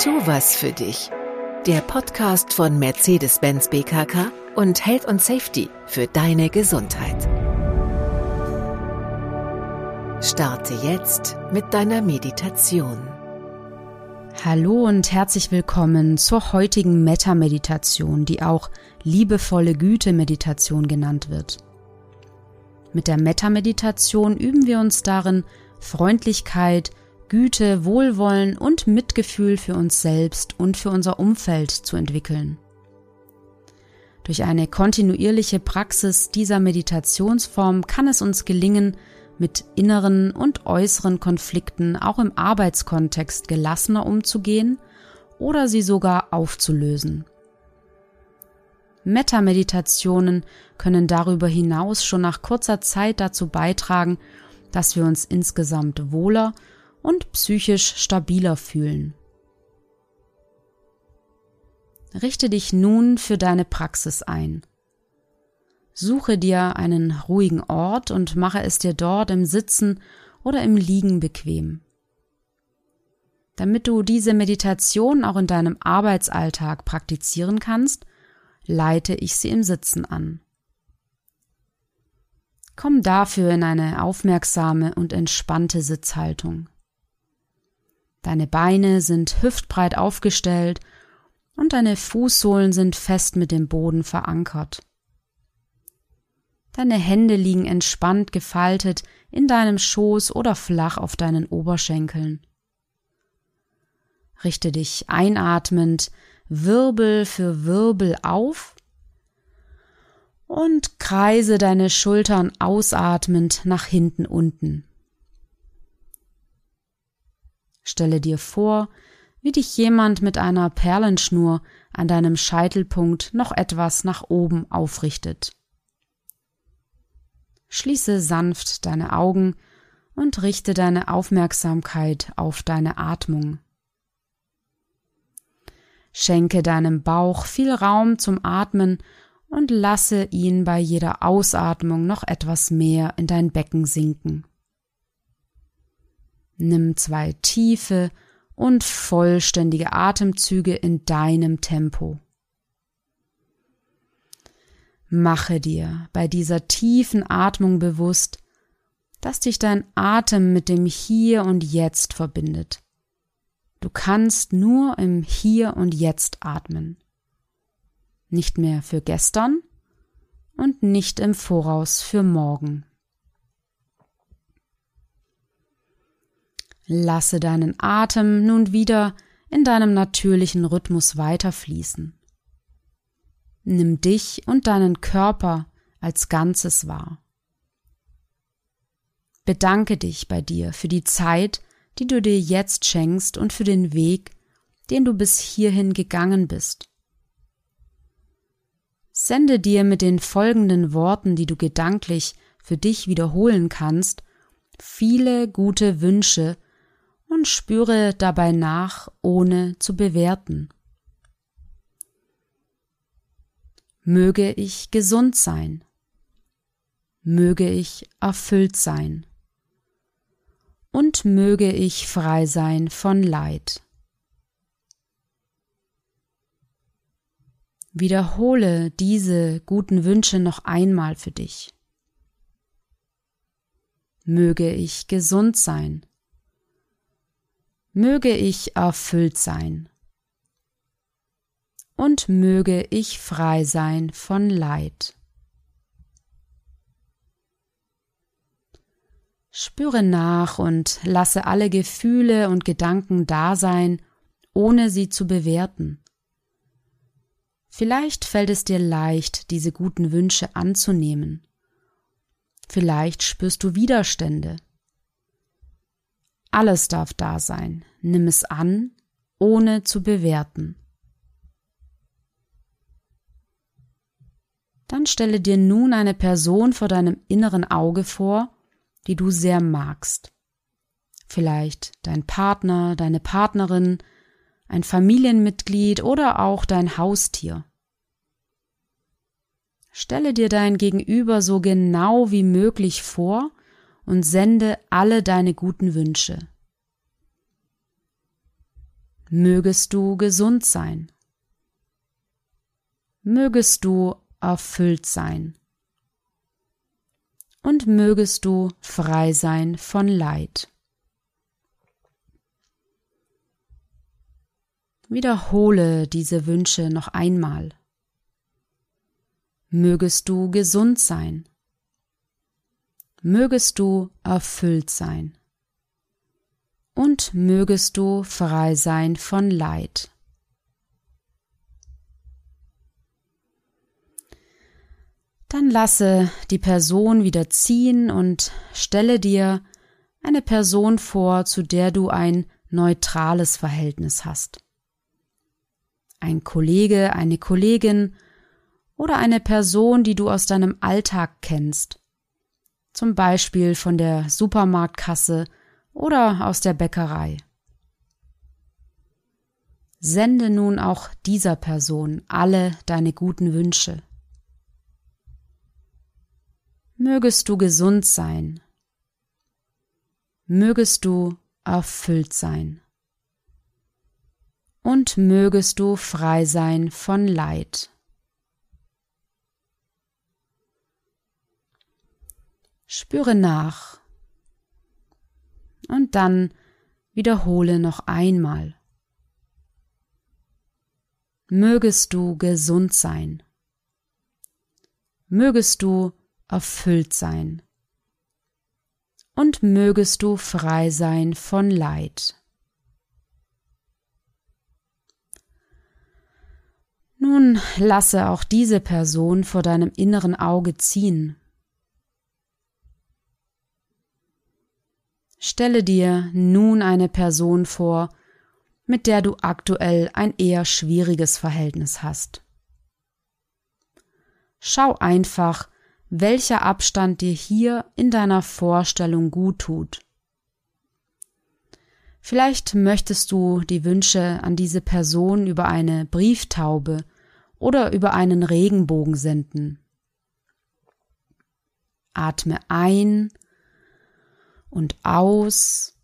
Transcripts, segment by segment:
Tu was für dich. Der Podcast von Mercedes-Benz BKK und Health und Safety für deine Gesundheit. Starte jetzt mit deiner Meditation. Hallo und herzlich willkommen zur heutigen Metta-Meditation, die auch liebevolle Güte-Meditation genannt wird. Mit der Metta-Meditation üben wir uns darin, Freundlichkeit, Güte, Wohlwollen und Mitgefühl für uns selbst und für unser Umfeld zu entwickeln. Durch eine kontinuierliche Praxis dieser Meditationsform kann es uns gelingen, mit inneren und äußeren Konflikten auch im Arbeitskontext gelassener umzugehen oder sie sogar aufzulösen. Metta-Meditationen können darüber hinaus schon nach kurzer Zeit dazu beitragen, dass wir uns insgesamt wohler und psychisch stabiler fühlen. Richte dich nun für deine Praxis ein. Suche dir einen ruhigen Ort und mache es dir dort im Sitzen oder im Liegen bequem. Damit du diese Meditation auch in deinem Arbeitsalltag praktizieren kannst, leite ich sie im Sitzen an. Komm dafür in eine aufmerksame und entspannte Sitzhaltung. Deine Beine sind hüftbreit aufgestellt und deine Fußsohlen sind fest mit dem Boden verankert. Deine Hände liegen entspannt gefaltet in deinem Schoß oder flach auf deinen Oberschenkeln. Richte dich einatmend Wirbel für Wirbel auf und kreise deine Schultern ausatmend nach hinten unten. Stelle dir vor, wie dich jemand mit einer Perlenschnur an deinem Scheitelpunkt noch etwas nach oben aufrichtet. Schließe sanft deine Augen und richte deine Aufmerksamkeit auf deine Atmung. Schenke deinem Bauch viel Raum zum Atmen und lasse ihn bei jeder Ausatmung noch etwas mehr in dein Becken sinken. Nimm zwei tiefe und vollständige Atemzüge in deinem Tempo. Mache dir bei dieser tiefen Atmung bewusst, dass dich dein Atem mit dem Hier und Jetzt verbindet. Du kannst nur im Hier und Jetzt atmen nicht mehr für gestern und nicht im Voraus für morgen. Lasse deinen Atem nun wieder in deinem natürlichen Rhythmus weiterfließen. Nimm dich und deinen Körper als Ganzes wahr. Bedanke dich bei dir für die Zeit, die du dir jetzt schenkst und für den Weg, den du bis hierhin gegangen bist. Sende dir mit den folgenden Worten, die du gedanklich für dich wiederholen kannst, viele gute Wünsche und spüre dabei nach, ohne zu bewerten. Möge ich gesund sein. Möge ich erfüllt sein. Und möge ich frei sein von Leid. Wiederhole diese guten Wünsche noch einmal für dich. Möge ich gesund sein. Möge ich erfüllt sein. Und möge ich frei sein von Leid. Spüre nach und lasse alle Gefühle und Gedanken da sein, ohne sie zu bewerten. Vielleicht fällt es dir leicht, diese guten Wünsche anzunehmen. Vielleicht spürst du Widerstände. Alles darf da sein. Nimm es an, ohne zu bewerten. Dann stelle dir nun eine Person vor deinem inneren Auge vor, die du sehr magst. Vielleicht dein Partner, deine Partnerin, ein Familienmitglied oder auch dein Haustier. Stelle dir dein Gegenüber so genau wie möglich vor und sende alle deine guten Wünsche. mögest du gesund sein. Mögest du erfüllt sein. Und mögest du frei sein von Leid. Wiederhole diese Wünsche noch einmal. Mögest du gesund sein. Mögest du erfüllt sein. Und mögest du frei sein von Leid. Dann lasse die Person wieder ziehen und stelle dir eine Person vor, zu der du ein neutrales Verhältnis hast ein Kollege, eine Kollegin oder eine Person, die du aus deinem Alltag kennst, zum Beispiel von der Supermarktkasse oder aus der Bäckerei. Sende nun auch dieser Person alle deine guten Wünsche. Mögest du gesund sein. Mögest du erfüllt sein und mögest du frei sein von Leid. Spüre nach und dann wiederhole noch einmal. Mögest du gesund sein. Mögest du erfüllt sein. Und mögest du frei sein von Leid. Nun lasse auch diese Person vor deinem inneren Auge ziehen. Stelle dir nun eine Person vor, mit der du aktuell ein eher schwieriges Verhältnis hast. Schau einfach, welcher Abstand dir hier in deiner Vorstellung gut tut. Vielleicht möchtest du die Wünsche an diese Person über eine Brieftaube oder über einen Regenbogen senden. Atme ein und aus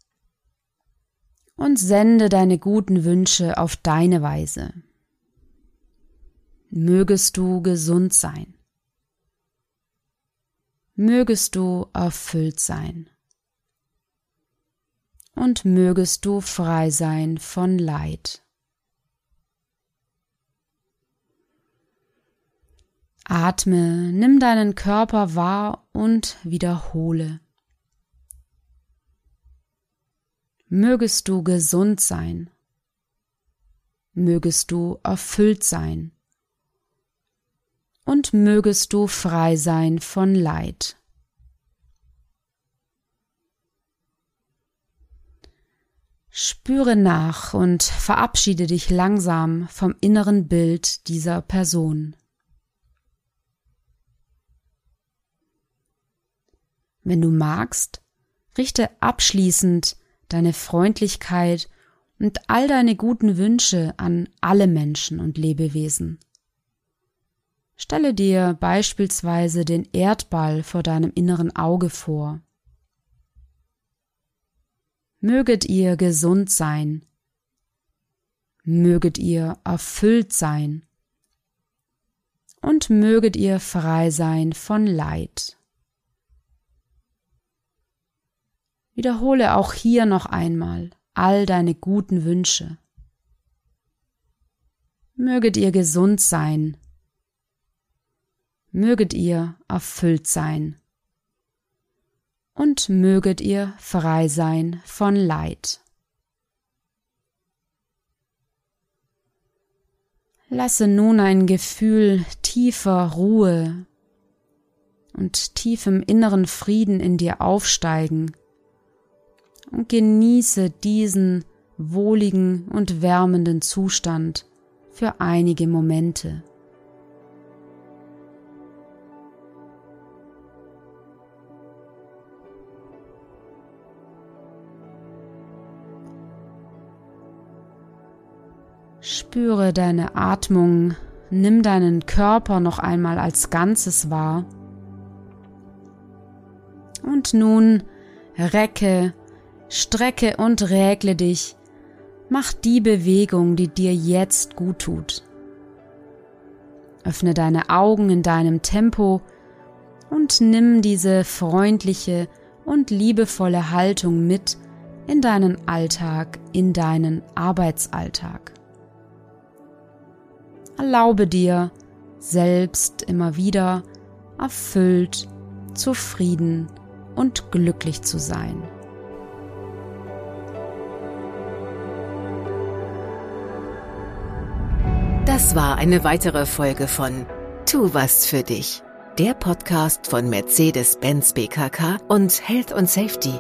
und sende deine guten Wünsche auf deine Weise. Mögest du gesund sein. Mögest du erfüllt sein und mögest du frei sein von Leid. Atme, nimm deinen Körper wahr und wiederhole. Mögest du gesund sein. Mögest du erfüllt sein. Und mögest du frei sein von Leid. Spüre nach und verabschiede dich langsam vom inneren Bild dieser Person. Wenn du magst, richte abschließend deine Freundlichkeit und all deine guten Wünsche an alle Menschen und Lebewesen. Stelle dir beispielsweise den Erdball vor deinem inneren Auge vor möget ihr gesund sein, möget ihr erfüllt sein und möget ihr frei sein von Leid. Wiederhole auch hier noch einmal all deine guten Wünsche. Möget ihr gesund sein, möget ihr erfüllt sein und möget ihr frei sein von Leid. Lasse nun ein Gefühl tiefer Ruhe und tiefem inneren Frieden in dir aufsteigen und genieße diesen wohligen und wärmenden Zustand für einige Momente. Spüre deine Atmung, nimm deinen Körper noch einmal als Ganzes wahr. Und nun recke, strecke und rägle dich Mach die Bewegung, die dir jetzt gut tut. Öffne deine Augen in deinem Tempo und nimm diese freundliche und liebevolle Haltung mit in deinen Alltag, in deinen Arbeitsalltag. Erlaube dir, selbst immer wieder erfüllt, zufrieden und glücklich zu sein. Das war eine weitere Folge von Tu was für dich, der Podcast von Mercedes-Benz BKK und Health und Safety